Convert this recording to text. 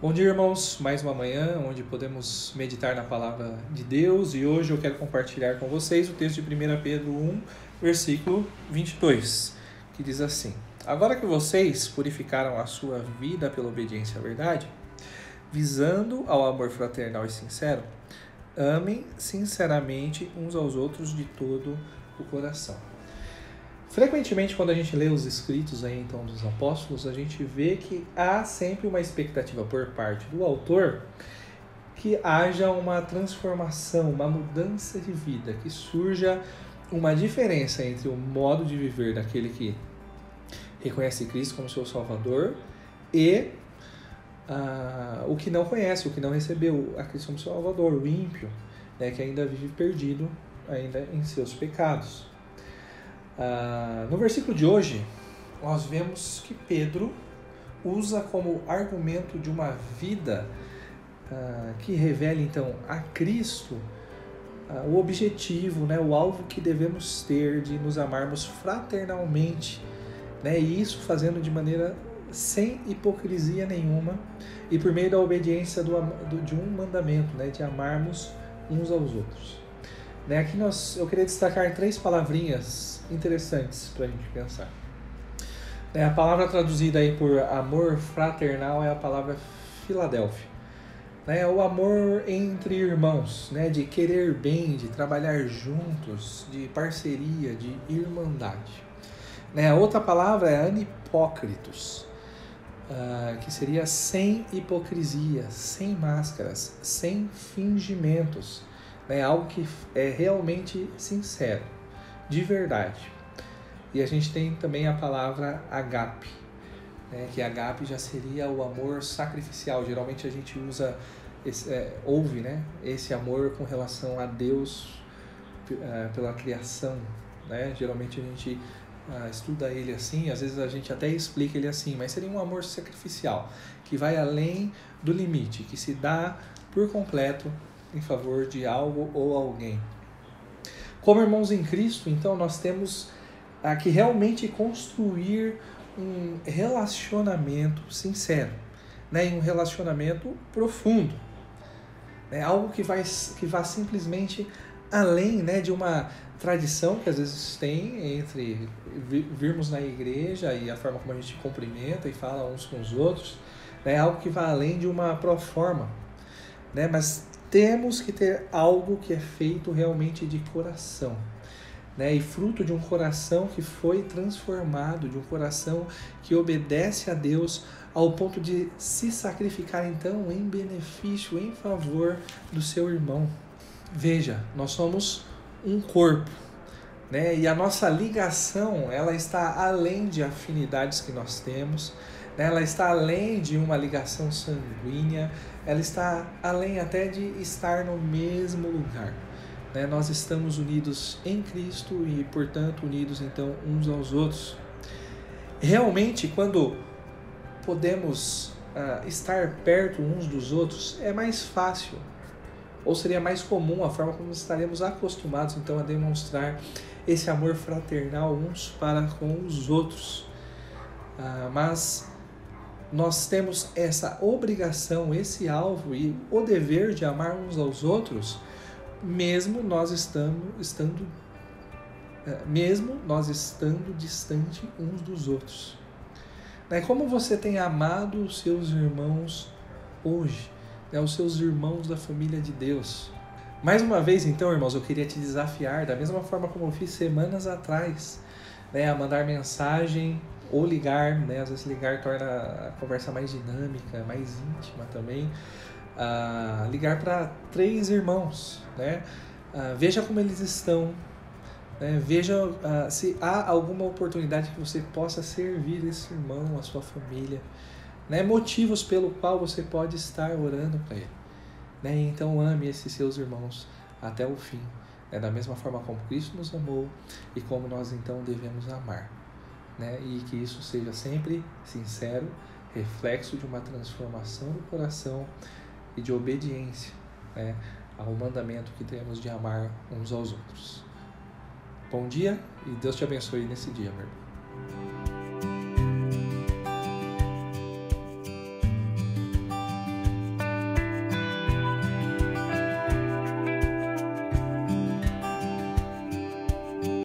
Bom dia, irmãos. Mais uma manhã onde podemos meditar na palavra de Deus e hoje eu quero compartilhar com vocês o texto de 1 Pedro 1, versículo 22, que diz assim: Agora que vocês purificaram a sua vida pela obediência à verdade, visando ao amor fraternal e sincero, amem sinceramente uns aos outros de todo o coração. Frequentemente, quando a gente lê os escritos aí, então dos apóstolos, a gente vê que há sempre uma expectativa por parte do autor que haja uma transformação, uma mudança de vida, que surja uma diferença entre o modo de viver daquele que reconhece Cristo como seu Salvador e uh, o que não conhece, o que não recebeu a Cristo como Salvador, o ímpio, né, que ainda vive perdido ainda em seus pecados. Uh, no versículo de hoje, nós vemos que Pedro usa como argumento de uma vida uh, que revela então a Cristo uh, o objetivo, né, o alvo que devemos ter de nos amarmos fraternalmente, né, e isso fazendo de maneira sem hipocrisia nenhuma e por meio da obediência do, do, de um mandamento, né, de amarmos uns aos outros. Né, aqui nós, eu queria destacar três palavrinhas interessantes para a gente pensar. É, a palavra traduzida aí por amor fraternal é a palavra Filadélfia. Né, o amor entre irmãos, né, de querer bem, de trabalhar juntos, de parceria, de irmandade. Né, a outra palavra é anipócritos, uh, que seria sem hipocrisia, sem máscaras, sem fingimentos, né, algo que é realmente sincero de verdade. E a gente tem também a palavra agape, né, que agape já seria o amor sacrificial. Geralmente a gente usa, esse, é, ouve né, esse amor com relação a Deus é, pela criação. Né? Geralmente a gente uh, estuda ele assim, às vezes a gente até explica ele assim, mas seria um amor sacrificial, que vai além do limite, que se dá por completo em favor de algo ou alguém. Como irmãos em Cristo, então, nós temos a que realmente construir um relacionamento sincero, né? Um relacionamento profundo. Né? Algo que vai, que vá simplesmente além né, de uma tradição que às vezes tem entre virmos na igreja e a forma como a gente cumprimenta e fala uns com os outros, né, algo que vai além de uma proforma, né, mas temos que ter algo que é feito realmente de coração. Né? E fruto de um coração que foi transformado, de um coração que obedece a Deus ao ponto de se sacrificar então em benefício, em favor do seu irmão. Veja, nós somos um corpo, né? E a nossa ligação, ela está além de afinidades que nós temos? Ela está além de uma ligação sanguínea, ela está além até de estar no mesmo lugar. Né? Nós estamos unidos em Cristo e, portanto, unidos então uns aos outros. Realmente, quando podemos uh, estar perto uns dos outros, é mais fácil, ou seria mais comum a forma como estaremos acostumados então a demonstrar esse amor fraternal uns para com os outros. Uh, mas nós temos essa obrigação, esse alvo e o dever de amar uns aos outros, mesmo nós estando, estando é, mesmo nós estando distante uns dos outros. Né? Como você tem amado os seus irmãos hoje, né? os seus irmãos da família de Deus. Mais uma vez, então, irmãos, eu queria te desafiar, da mesma forma como eu fiz semanas atrás, né? a mandar mensagem ou ligar, né? Às vezes ligar torna a conversa mais dinâmica, mais íntima também. Uh, ligar para três irmãos, né? Uh, veja como eles estão, né? veja uh, se há alguma oportunidade que você possa servir esse irmão, a sua família, né? Motivos pelo qual você pode estar orando para ele, né? Então ame esses seus irmãos até o fim, né? da mesma forma como Cristo nos amou e como nós então devemos amar né? e que isso seja sempre sincero, reflexo de uma transformação do coração e de obediência né? ao mandamento que temos de amar uns aos outros. Bom dia e Deus te abençoe nesse dia, meu irmão.